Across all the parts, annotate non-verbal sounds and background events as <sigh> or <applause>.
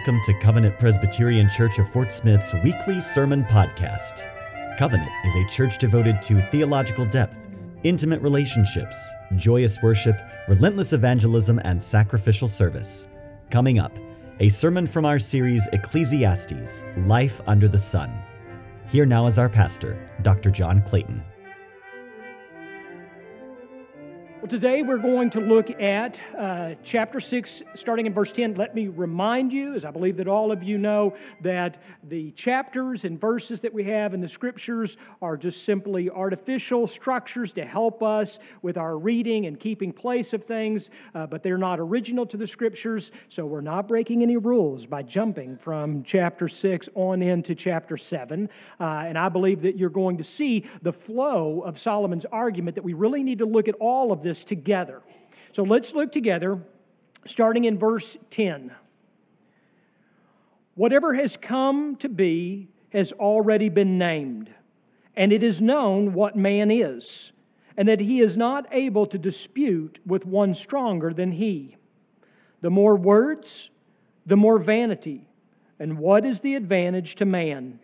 Welcome to Covenant Presbyterian Church of Fort Smith's weekly sermon podcast. Covenant is a church devoted to theological depth, intimate relationships, joyous worship, relentless evangelism, and sacrificial service. Coming up, a sermon from our series Ecclesiastes Life Under the Sun. Here now is our pastor, Dr. John Clayton. Well, today we're going to look at uh, chapter 6, starting in verse 10. Let me remind you, as I believe that all of you know, that the chapters and verses that we have in the scriptures are just simply artificial structures to help us with our reading and keeping place of things, uh, but they're not original to the scriptures, so we're not breaking any rules by jumping from chapter 6 on into chapter 7. Uh, and I believe that you're going to see the flow of Solomon's argument that we really need to look at all of this this together. So let's look together, starting in verse 10. Whatever has come to be has already been named, and it is known what man is, and that he is not able to dispute with one stronger than he. The more words, the more vanity. And what is the advantage to man?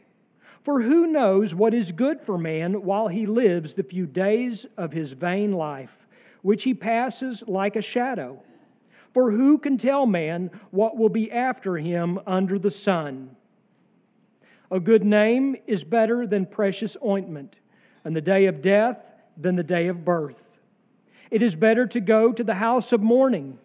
For who knows what is good for man while he lives the few days of his vain life? Which he passes like a shadow. For who can tell man what will be after him under the sun? A good name is better than precious ointment, and the day of death than the day of birth. It is better to go to the house of mourning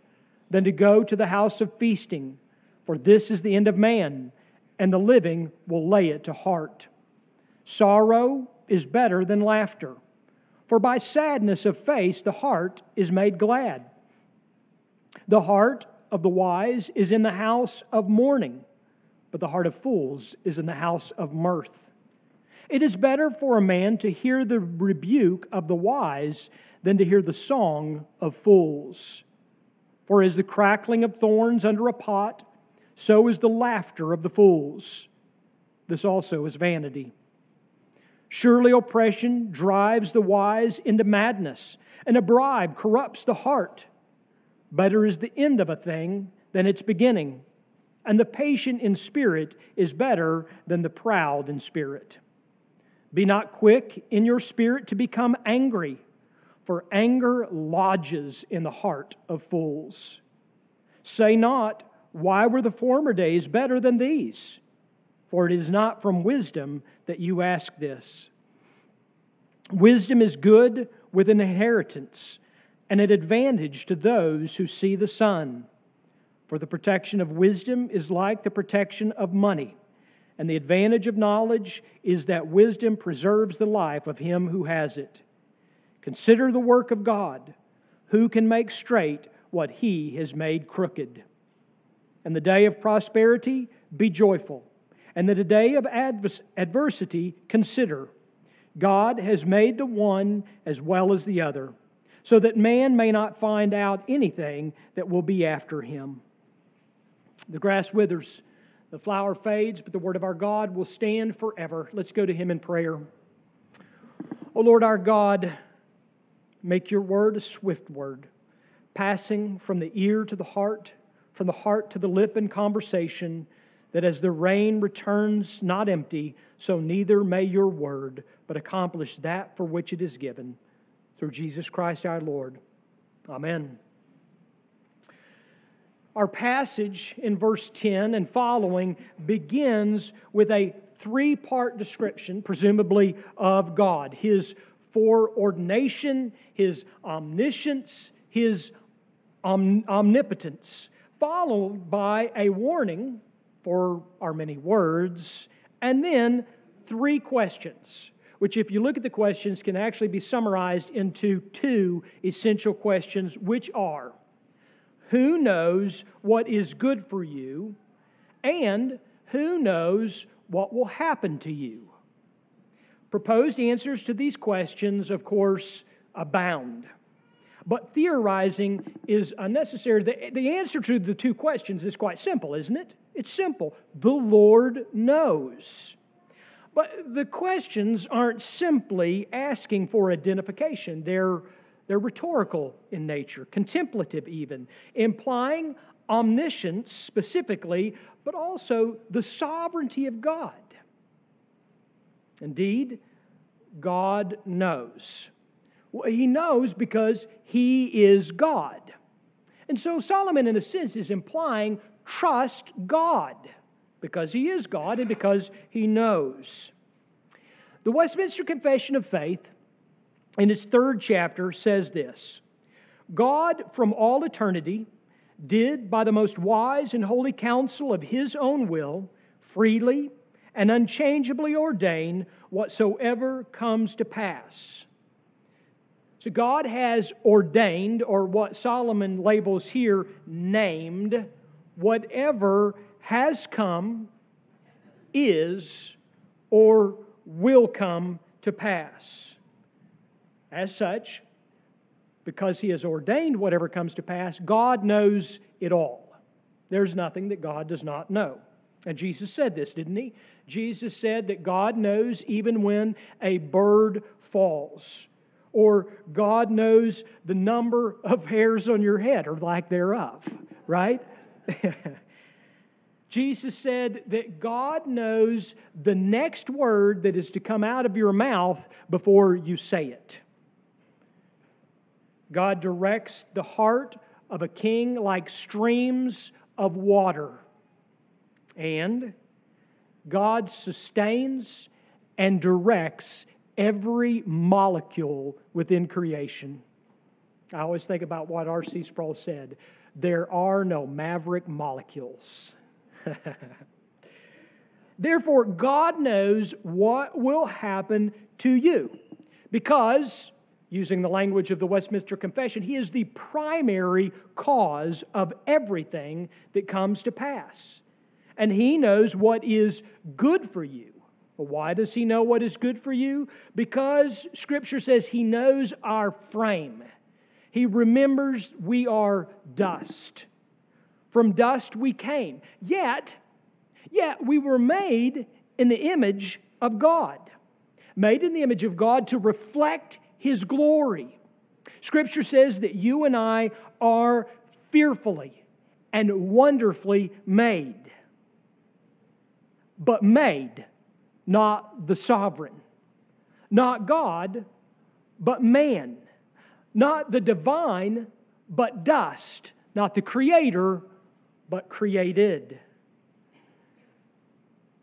than to go to the house of feasting, for this is the end of man, and the living will lay it to heart. Sorrow is better than laughter for by sadness of face the heart is made glad. The heart of the wise is in the house of mourning, but the heart of fools is in the house of mirth. It is better for a man to hear the rebuke of the wise than to hear the song of fools. For as the crackling of thorns under a pot, so is the laughter of the fools. This also is vanity. Surely oppression drives the wise into madness, and a bribe corrupts the heart. Better is the end of a thing than its beginning, and the patient in spirit is better than the proud in spirit. Be not quick in your spirit to become angry, for anger lodges in the heart of fools. Say not, Why were the former days better than these? For it is not from wisdom that you ask this. Wisdom is good with an inheritance and an advantage to those who see the sun. For the protection of wisdom is like the protection of money, and the advantage of knowledge is that wisdom preserves the life of him who has it. Consider the work of God, who can make straight what he has made crooked. And the day of prosperity, be joyful and that a day of adversity, consider God has made the one as well as the other, so that man may not find out anything that will be after him. The grass withers, the flower fades, but the word of our God will stand forever. Let's go to him in prayer. O Lord our God, make your word a swift word, passing from the ear to the heart, from the heart to the lip in conversation that as the rain returns not empty, so neither may your word, but accomplish that for which it is given. Through Jesus Christ our Lord. Amen. Our passage in verse 10 and following begins with a three part description, presumably of God His foreordination, His omniscience, His om- omnipotence, followed by a warning for our many words, and then three questions, which, if you look at the questions, can actually be summarized into two essential questions, which are Who knows what is good for you? And who knows what will happen to you? Proposed answers to these questions, of course, abound. But theorizing is unnecessary. The, the answer to the two questions is quite simple, isn't it? It's simple. The Lord knows. But the questions aren't simply asking for identification, they're, they're rhetorical in nature, contemplative even, implying omniscience specifically, but also the sovereignty of God. Indeed, God knows. Well, he knows because he is God. And so Solomon, in a sense, is implying trust God because he is God and because he knows. The Westminster Confession of Faith, in its third chapter, says this God from all eternity did, by the most wise and holy counsel of his own will, freely and unchangeably ordain whatsoever comes to pass. So God has ordained, or what Solomon labels here, named, whatever has come, is, or will come to pass. As such, because He has ordained whatever comes to pass, God knows it all. There's nothing that God does not know. And Jesus said this, didn't He? Jesus said that God knows even when a bird falls, or God knows the number of hairs on your head, or lack thereof, right? <laughs> Jesus said that God knows the next word that is to come out of your mouth before you say it. God directs the heart of a king like streams of water. And God sustains and directs every molecule within creation. I always think about what R.C. Sproul said there are no maverick molecules. <laughs> Therefore, God knows what will happen to you because, using the language of the Westminster Confession, He is the primary cause of everything that comes to pass. And He knows what is good for you. Why does He know what is good for you? Because Scripture says He knows our frame. He remembers we are dust. From dust we came. Yet, yet we were made in the image of God. Made in the image of God to reflect His glory. Scripture says that you and I are fearfully and wonderfully made. But made, not the sovereign. Not God, but man. Not the divine, but dust. Not the creator, but created.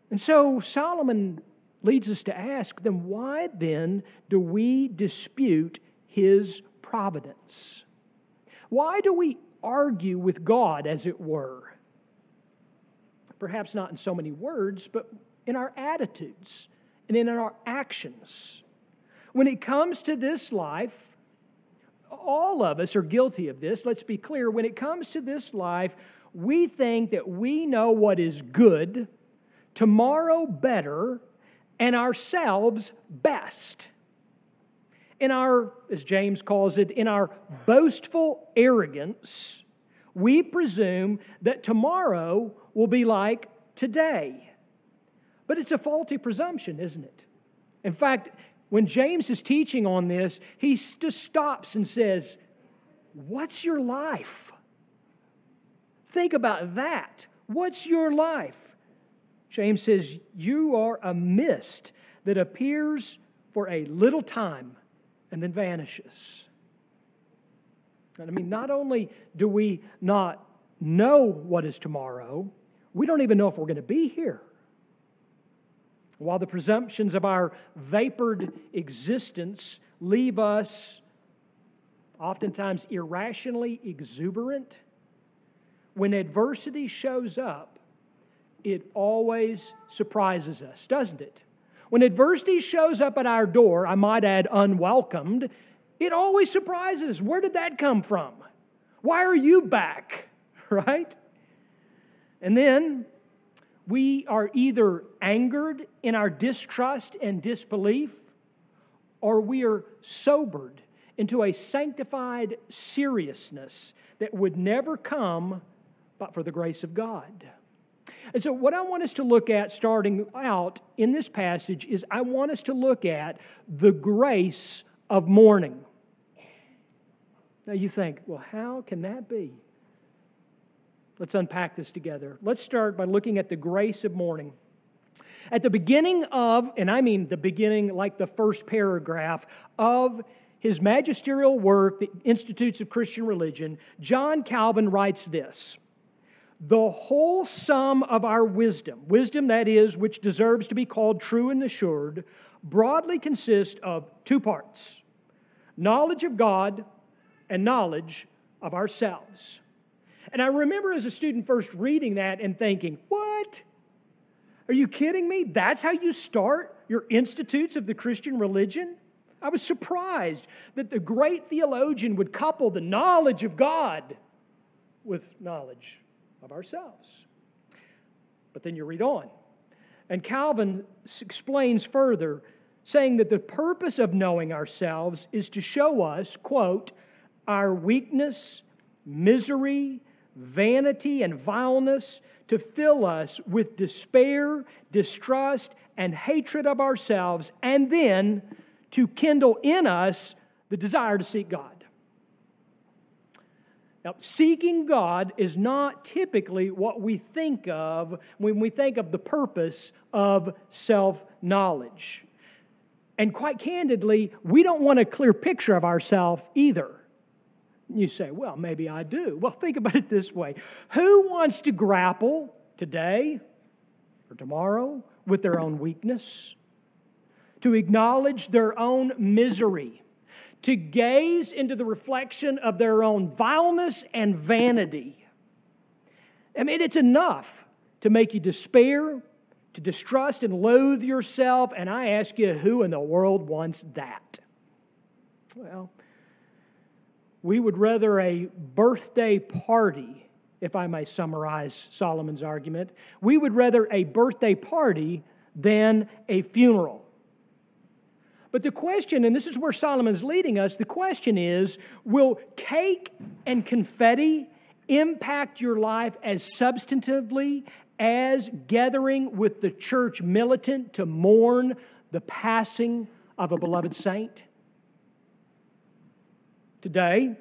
And so Solomon leads us to ask then why then do we dispute his providence? Why do we argue with God, as it were? Perhaps not in so many words, but in our attitudes and in our actions. When it comes to this life, all of us are guilty of this. Let's be clear. When it comes to this life, we think that we know what is good, tomorrow better, and ourselves best. In our, as James calls it, in our boastful arrogance, we presume that tomorrow will be like today. But it's a faulty presumption, isn't it? In fact, when James is teaching on this, he just stops and says, What's your life? Think about that. What's your life? James says, You are a mist that appears for a little time and then vanishes. I mean, not only do we not know what is tomorrow, we don't even know if we're going to be here. While the presumptions of our vapored existence leave us oftentimes irrationally exuberant, when adversity shows up, it always surprises us, doesn't it? When adversity shows up at our door, I might add unwelcomed, it always surprises. Where did that come from? Why are you back? <laughs> Right? And then we are either angered in our distrust and disbelief, or we are sobered into a sanctified seriousness that would never come but for the grace of God. And so, what I want us to look at starting out in this passage is I want us to look at the grace of mourning. Now, you think, well, how can that be? Let's unpack this together. Let's start by looking at the grace of mourning. At the beginning of, and I mean the beginning, like the first paragraph of his magisterial work, The Institutes of Christian Religion, John Calvin writes this The whole sum of our wisdom, wisdom that is, which deserves to be called true and assured, broadly consists of two parts knowledge of God and knowledge of ourselves. And I remember as a student first reading that and thinking, what? Are you kidding me? That's how you start your institutes of the Christian religion? I was surprised that the great theologian would couple the knowledge of God with knowledge of ourselves. But then you read on. And Calvin explains further, saying that the purpose of knowing ourselves is to show us, quote, our weakness, misery, vanity, and vileness to fill us with despair, distrust, and hatred of ourselves, and then to kindle in us the desire to seek God. Now, seeking God is not typically what we think of when we think of the purpose of self knowledge. And quite candidly, we don't want a clear picture of ourselves either. You say, well, maybe I do. Well, think about it this way Who wants to grapple today or tomorrow with their own weakness? To acknowledge their own misery? To gaze into the reflection of their own vileness and vanity? I mean, it's enough to make you despair, to distrust and loathe yourself. And I ask you, who in the world wants that? Well, we would rather a birthday party, if I may summarize Solomon's argument, we would rather a birthday party than a funeral. But the question, and this is where Solomon's leading us, the question is will cake and confetti impact your life as substantively as gathering with the church militant to mourn the passing of a beloved saint? Today,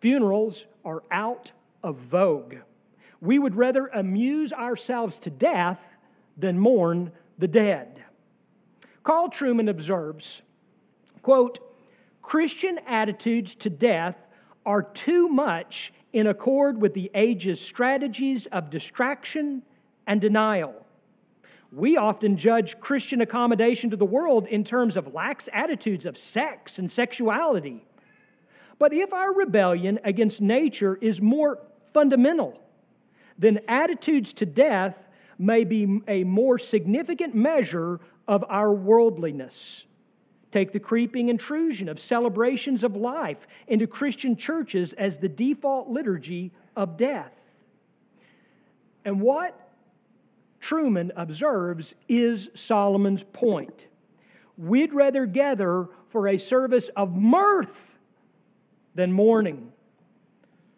funerals are out of vogue. We would rather amuse ourselves to death than mourn the dead. Carl Trueman observes, quote, Christian attitudes to death are too much in accord with the age's strategies of distraction and denial. We often judge Christian accommodation to the world in terms of lax attitudes of sex and sexuality. But if our rebellion against nature is more fundamental, then attitudes to death may be a more significant measure of our worldliness. Take the creeping intrusion of celebrations of life into Christian churches as the default liturgy of death. And what Trueman observes is Solomon's point. We'd rather gather for a service of mirth than mourning,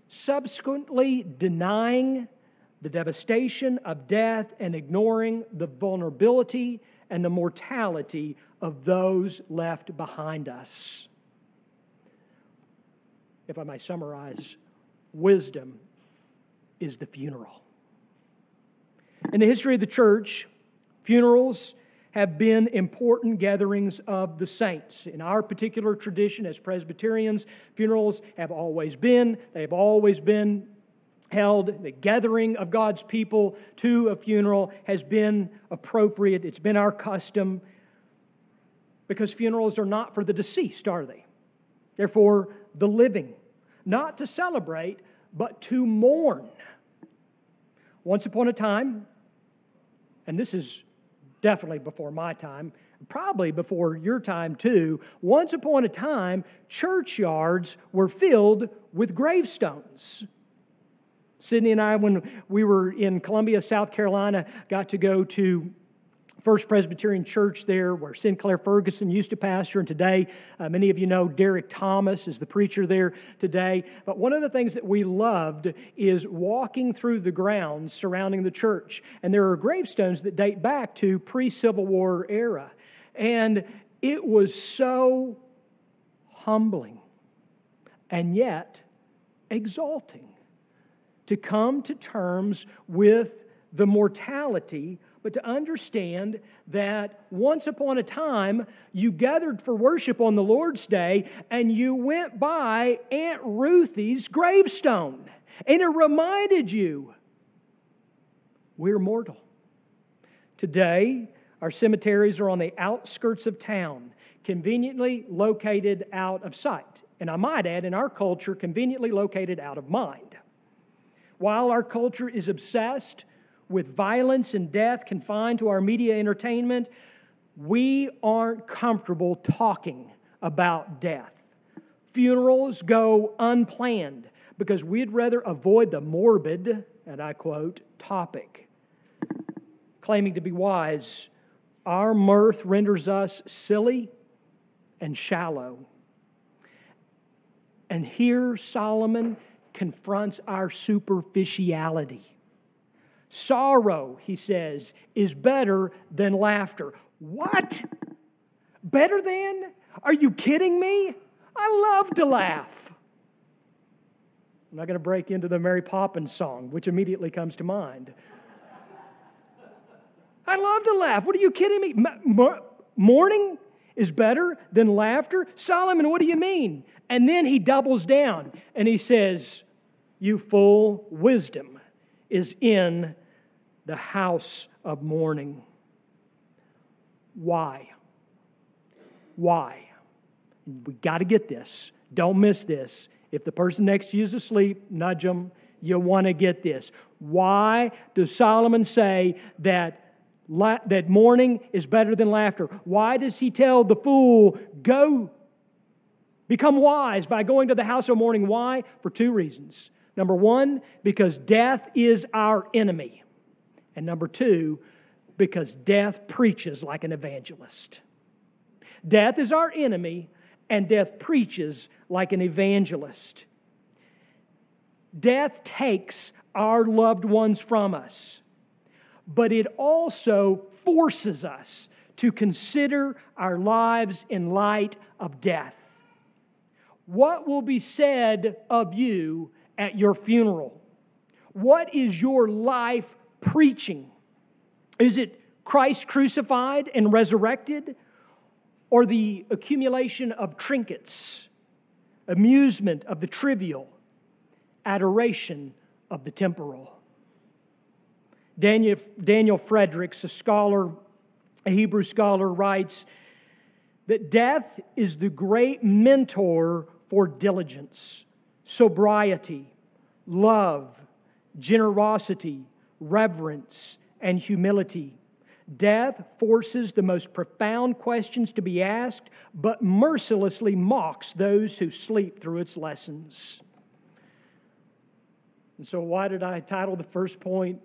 subsequently denying the devastation of death and ignoring the vulnerability and the mortality of those left behind us. If I may summarize, wisdom is the funeral. In the history of the church, funerals have been important gatherings of the saints. In our particular tradition as Presbyterians, funerals have always been, they have always been held. The gathering of God's people to a funeral has been appropriate, it's been our custom because funerals are not for the deceased, are they? They're for the living, not to celebrate, but to mourn. Once upon a time, and this is definitely before my time, probably before your time too. Once upon a time, churchyards were filled with gravestones. Sydney and I, when we were in Columbia, South Carolina, got to go to First Presbyterian Church there, where Sinclair Ferguson used to pastor, and today uh, many of you know Derek Thomas is the preacher there today. But one of the things that we loved is walking through the grounds surrounding the church, and there are gravestones that date back to pre-Civil War era, and it was so humbling and yet exalting to come to terms with the mortality, but to understand that once upon a time you gathered for worship on the Lord's Day and you went by Aunt Ruthie's gravestone. And it reminded you we're mortal. Today, our cemeteries are on the outskirts of town, conveniently located out of sight. And I might add, in our culture, conveniently located out of mind. While our culture is obsessed with violence and death confined to our media entertainment, we aren't comfortable talking about death. Funerals go unplanned because we'd rather avoid the morbid, and I quote, topic. Claiming to be wise, our mirth renders us silly and shallow. And here Solomon confronts our superficiality. Sorrow, he says, is better than laughter. What? Better than? Are you kidding me? I love to laugh. I'm not going to break into the Mary Poppins song, which immediately comes to mind. I love to laugh. What are you kidding me? Mourning is better than laughter? Solomon, what do you mean? And then he doubles down and he says, You fool, wisdom is in the house of mourning. Why? Why? We got to get this. Don't miss this. If the person next to you is asleep, nudge them. You want to get this. Why does Solomon say that, that mourning is better than laughter? Why does he tell the fool, go become wise by going to the house of mourning? Why? For two reasons. Number one, because death is our enemy. And number two, because death preaches like an evangelist. Death is our enemy, and death preaches like an evangelist. Death takes our loved ones from us, but it also forces us to consider our lives in light of death. What will be said of you at your funeral? What is your life preaching? Is it Christ crucified and resurrected? Or the accumulation of trinkets, amusement of the trivial, adoration of the temporal? Daniel, Daniel Fredericks, a scholar, a Hebrew scholar, writes that death is the great mentor for diligence, sobriety, love, generosity, reverence, and humility. Death forces the most profound questions to be asked, but mercilessly mocks those who sleep through its lessons. And so, why did I title the first point,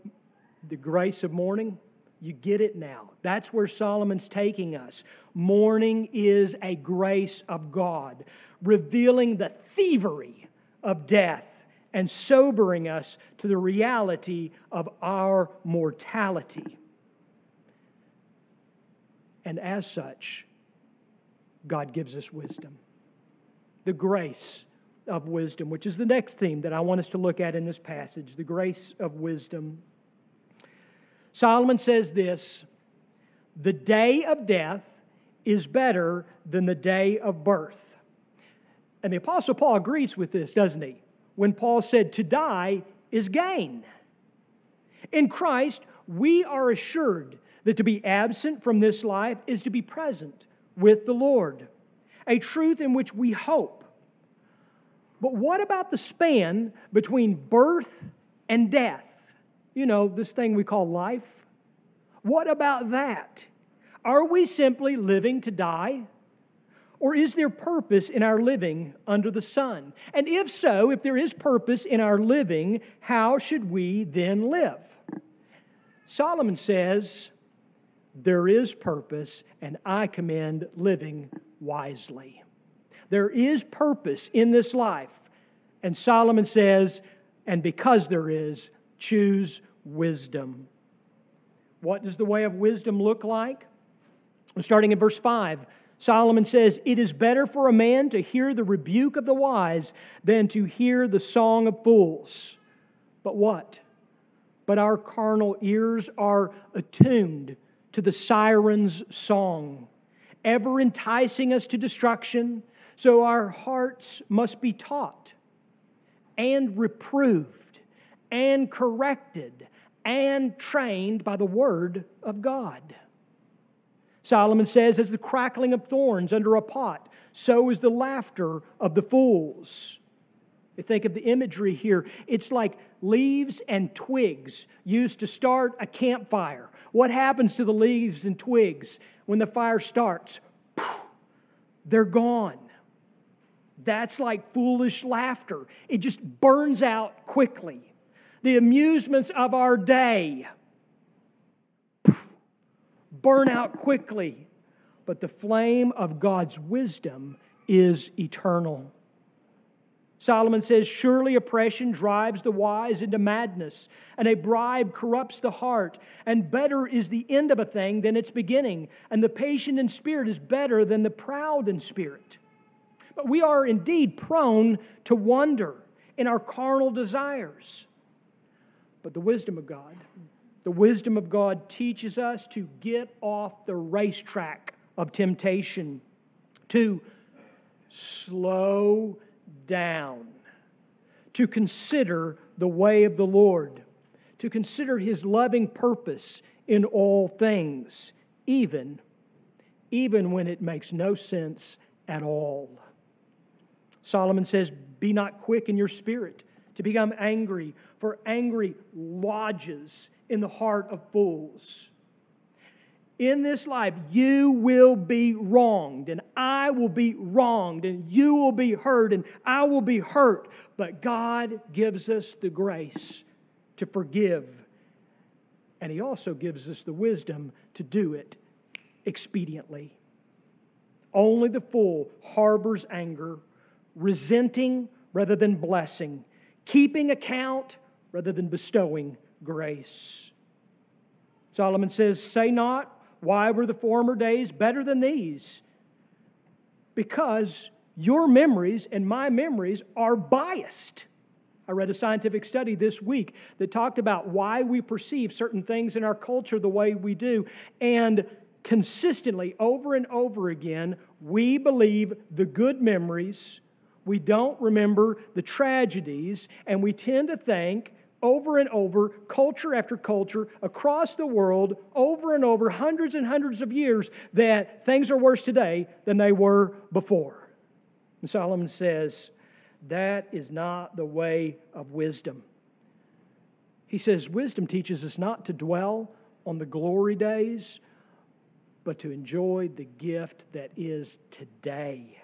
The Grace of Mourning? You get it now. That's where Solomon's taking us. Mourning is a grace of God, revealing the thievery of death and sobering us to the reality of our mortality. And as such, God gives us wisdom. The grace of wisdom, which is the next theme that I want us to look at in this passage the grace of wisdom. Solomon says this the day of death is better than the day of birth. And the Apostle Paul agrees with this, doesn't he? When Paul said, To die is gain. In Christ, we are assured that to be absent from this life is to be present with the Lord, a truth in which we hope. But what about the span between birth and death? You know, this thing we call life. What about that? Are we simply living to die? Or is there purpose in our living under the sun? And if so, if there is purpose in our living, how should we then live? Solomon says, There is purpose, and I commend living wisely. There is purpose in this life. And Solomon says, And because there is, choose wisdom. What does the way of wisdom look like? Starting in verse 5. Solomon says, It is better for a man to hear the rebuke of the wise than to hear the song of fools. But what? But our carnal ears are attuned to the siren's song, ever enticing us to destruction. So our hearts must be taught and reproved and corrected and trained by the word of God. Solomon says, as the crackling of thorns under a pot, so is the laughter of the fools. You think of the imagery here. It's like leaves and twigs used to start a campfire. What happens to the leaves and twigs when the fire starts? They're gone. That's like foolish laughter. It just burns out quickly. The amusements of our day burn out quickly, but the flame of God's wisdom is eternal. Solomon says, Surely oppression drives the wise into madness, and a bribe corrupts the heart. And better is the end of a thing than its beginning, and the patient in spirit is better than the proud in spirit. But we are indeed prone to wonder in our carnal desires. But the wisdom of God, the wisdom of God teaches us to get off the racetrack of temptation, to slow down, to consider the way of the Lord, to consider his loving purpose in all things, even even when it makes no sense at all. Solomon says, Be not quick in your spirit to become angry, for angry lodges in the heart of fools. In this life, you will be wronged, and I will be wronged, and you will be hurt, and I will be hurt. But God gives us the grace to forgive, and He also gives us the wisdom to do it expediently. Only the fool harbors anger, resenting rather than blessing, keeping account rather than bestowing grace. Solomon says, Say not, why were the former days better than these? Because your memories and my memories are biased. I read a scientific study this week that talked about why we perceive certain things in our culture the way we do. And consistently, over and over again, we believe the good memories we don't remember the tragedies, and we tend to think over and over, culture after culture, across the world, over and over, hundreds and hundreds of years, that things are worse today than they were before. And Solomon says, that is not the way of wisdom. He says, wisdom teaches us not to dwell on the glory days, but to enjoy the gift that is today.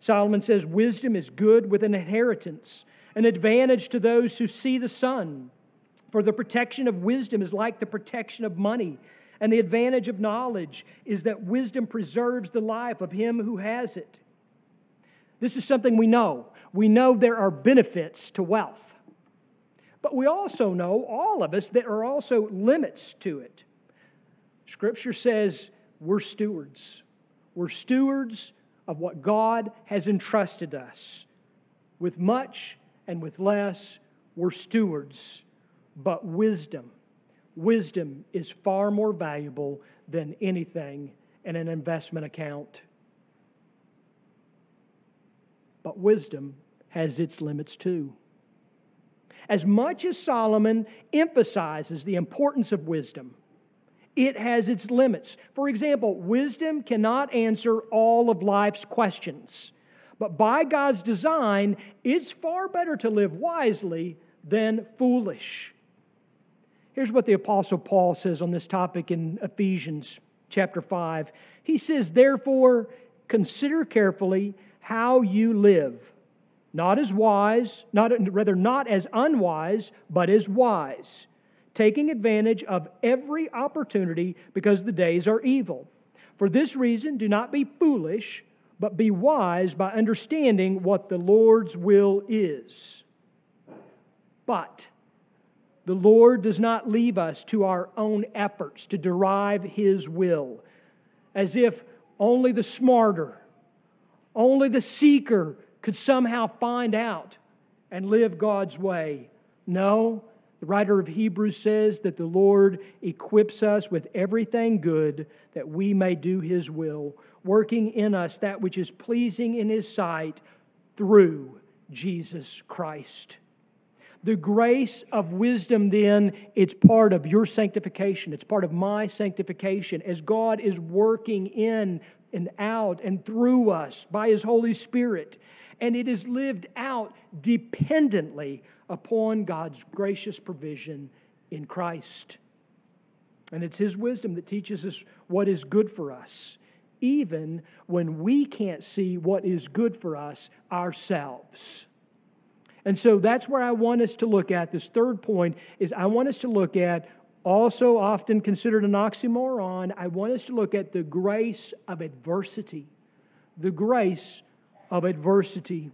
Solomon says, Wisdom is good with an inheritance, an advantage to those who see the sun. For the protection of wisdom is like the protection of money. And the advantage of knowledge is that wisdom preserves the life of him who has it. This is something we know. We know there are benefits to wealth. But we also know, all of us, there are also limits to it. Scripture says we're stewards. We're stewards of what God has entrusted us. With much and with less, we're stewards, but wisdom, wisdom is far more valuable than anything in an investment account. But wisdom has its limits too. As much as Solomon emphasizes the importance of wisdom, it has its limits. For example, wisdom cannot answer all of life's questions. But by God's design, it's far better to live wisely than foolish. Here's what the Apostle Paul says on this topic in Ephesians chapter 5. He says, Therefore, consider carefully how you live, not as wise, not, rather, not as unwise, but as wise taking advantage of every opportunity because the days are evil. For this reason, do not be foolish, but be wise by understanding what the Lord's will is. But the Lord does not leave us to our own efforts to derive His will, as if only the smarter, only the seeker could somehow find out and live God's way. No, the writer of Hebrews says that the Lord equips us with everything good that we may do His will, working in us that which is pleasing in His sight through Jesus Christ. The grace of wisdom, then, it's part of your sanctification. It's part of my sanctification as God is working in and out and through us by His Holy Spirit. And it is lived out dependently upon God's gracious provision in Christ. And it's His wisdom that teaches us what is good for us, even when we can't see what is good for us ourselves. And so that's where I want us to look at. This third point is I want us to look at, also often considered an oxymoron, I want us to look at the grace of adversity. The grace of adversity.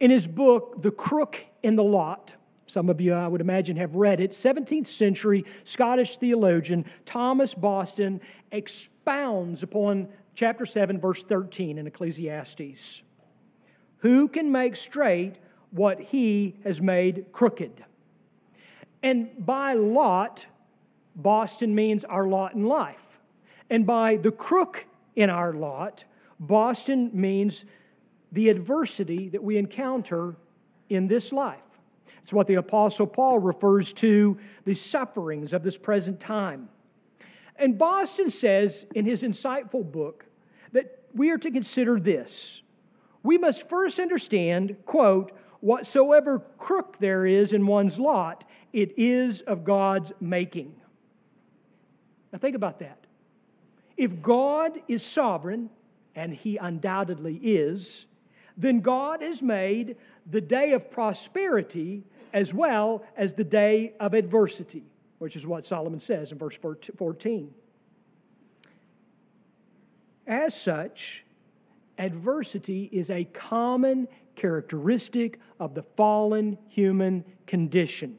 In his book, The Crook in the Lot, some of you, I would imagine, have read it. 17th century Scottish theologian Thomas Boston expounds upon chapter 7, verse 13 in Ecclesiastes. Who can make straight what he has made crooked? And by lot, Boston means our lot in life. And by the crook in our lot, Boston means the adversity that we encounter in this life. It's what the Apostle Paul refers to the sufferings of this present time. And Boston says in his insightful book that we are to consider this. We must first understand, quote, whatsoever crook there is in one's lot, it is of God's making. Now think about that. If God is sovereign, and he undoubtedly is, then God has made the day of prosperity as well as the day of adversity, which is what Solomon says in verse 14. As such, adversity is a common characteristic of the fallen human condition,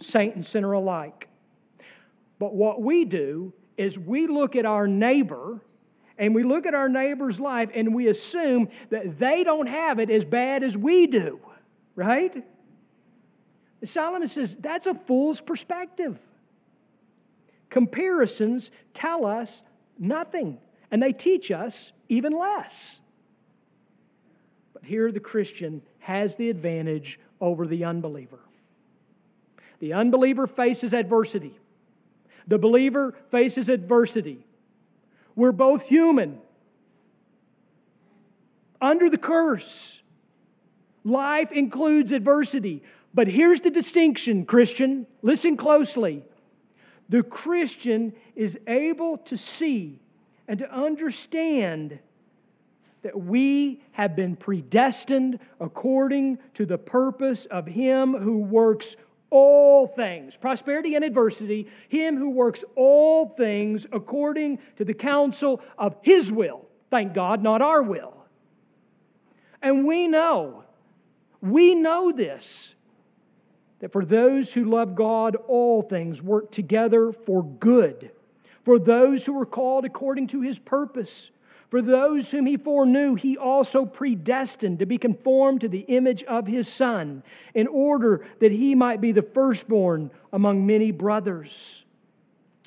saint and sinner alike. But what we do is we look at our neighbor and we look at our neighbor's life and we assume that they don't have it as bad as we do, right? Solomon says that's a fool's perspective. Comparisons tell us nothing, and they teach us even less. But here the Christian has the advantage over the unbeliever. The unbeliever faces adversity, the believer faces adversity. We're both human. Under the curse, life includes adversity. But here's the distinction, Christian. Listen closely. The Christian is able to see and to understand that we have been predestined according to the purpose of Him who works all things, prosperity and adversity, him who works all things according to the counsel of his will. Thank God, not our will. And we know, we know this, that for those who love God, all things work together for good, for those who are called according to his purpose. For those whom he foreknew, he also predestined to be conformed to the image of his Son, in order that he might be the firstborn among many brothers.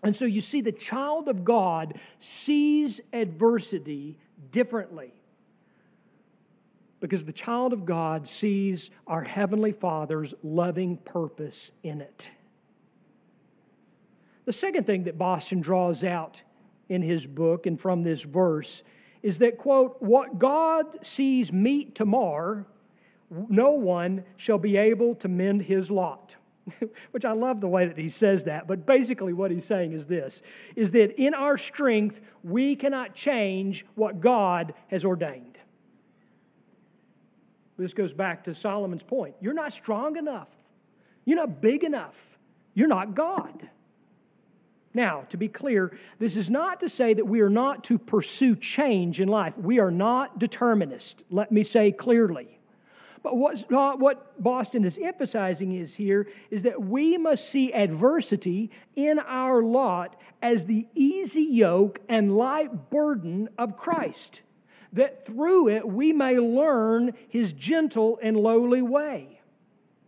And so you see, the child of God sees adversity differently. Because the child of God sees our Heavenly Father's loving purpose in it. The second thing that Boston draws out in his book and from this verse is that, quote, what God sees meet to mar, no one shall be able to mend his lot. <laughs> Which I love the way that he says that, but basically what he's saying is this is that in our strength, we cannot change what God has ordained. This goes back to Solomon's point. You're not strong enough. You're not big enough. You're not God. Now, to be clear, this is not to say that we are not to pursue change in life. We are not determinists, let me say clearly. But what Boston is emphasizing is here is that we must see adversity in our lot as the easy yoke and light burden of Christ. that through it we may learn his gentle and lowly way,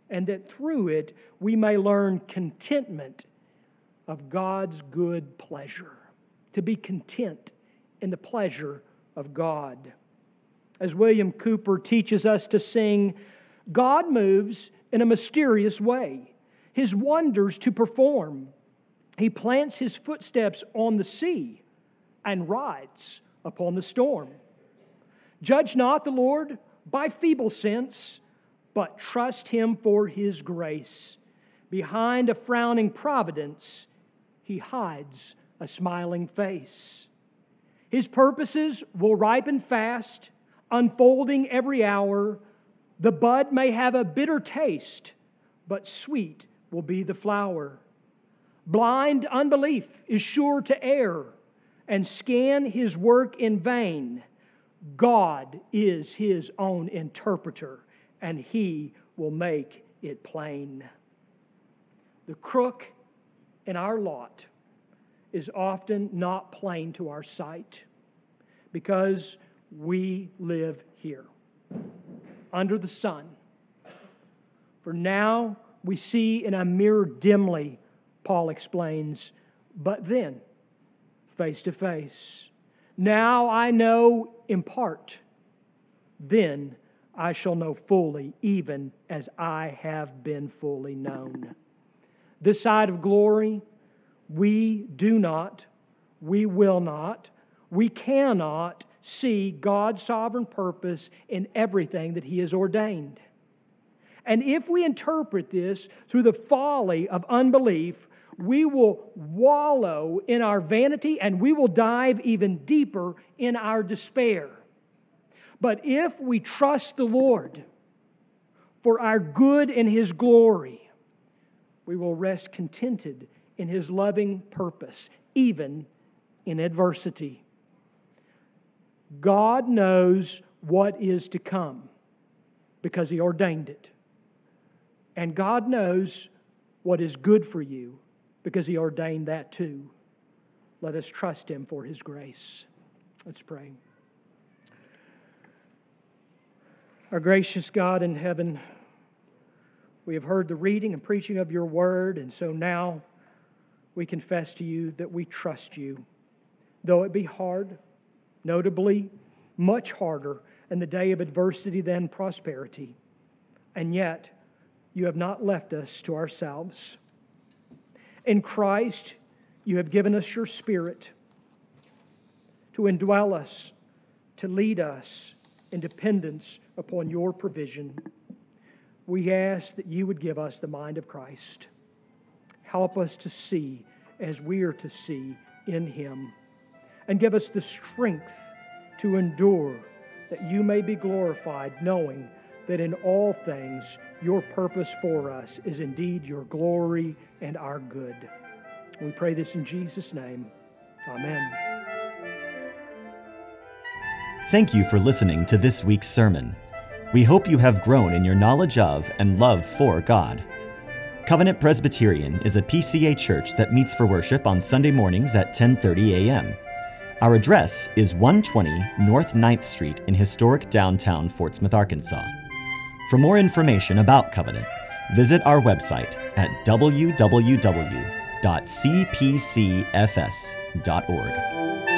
and that through it we may learn contentment of God's good pleasure, to be content in the pleasure of God. As William Cowper teaches us to sing, God moves in a mysterious way, his wonders to perform. He plants his footsteps on the sea and rides upon the storm. Judge not the Lord by feeble sense, but trust him for his grace. Behind a frowning providence, he hides a smiling face. His purposes will ripen fast, unfolding every hour. The bud may have a bitter taste, but sweet will be the flower. Blind unbelief is sure to err and scan his work in vain. God is his own interpreter, and he will make it plain. The crook in our lot is often not plain to our sight because we live here under the sun. For now we see in a mirror dimly Paul explains, but then, face to face. Now I know in part, then I shall know fully, even as I have been fully known. This side of glory, we do not, we will not, we cannot see God's sovereign purpose in everything that He has ordained. And if we interpret this through the folly of unbelief, we will wallow in our vanity and we will dive even deeper in our despair. But if we trust the Lord for our good and His glory, we will rest contented in His loving purpose, even in adversity. God knows what is to come because He ordained it. And God knows what is good for you because He ordained that too. Let us trust Him for His grace. Let's pray. Our gracious God in heaven, we have heard the reading and preaching of your word, and so now we confess to you that we trust you. Though it be hard, notably much harder in the day of adversity than prosperity, and yet you have not left us to ourselves. In Christ, you have given us your Spirit to indwell us, to lead us in dependence upon your provision. We ask that you would give us the mind of Christ. Help us to see as we are to see in him, and give us the strength to endure that you may be glorified, knowing that in all things your purpose for us is indeed your glory and our good. We pray this in Jesus' name. Amen. Thank you for listening to this week's sermon. We hope you have grown in your knowledge of and love for God. Covenant Presbyterian is a PCA church that meets for worship on Sunday mornings at 10:30 a.m. Our address is 120 North 9th Street in historic downtown Fort Smith, Arkansas. For more information about Covenant, visit our website at www.cpcfs.org.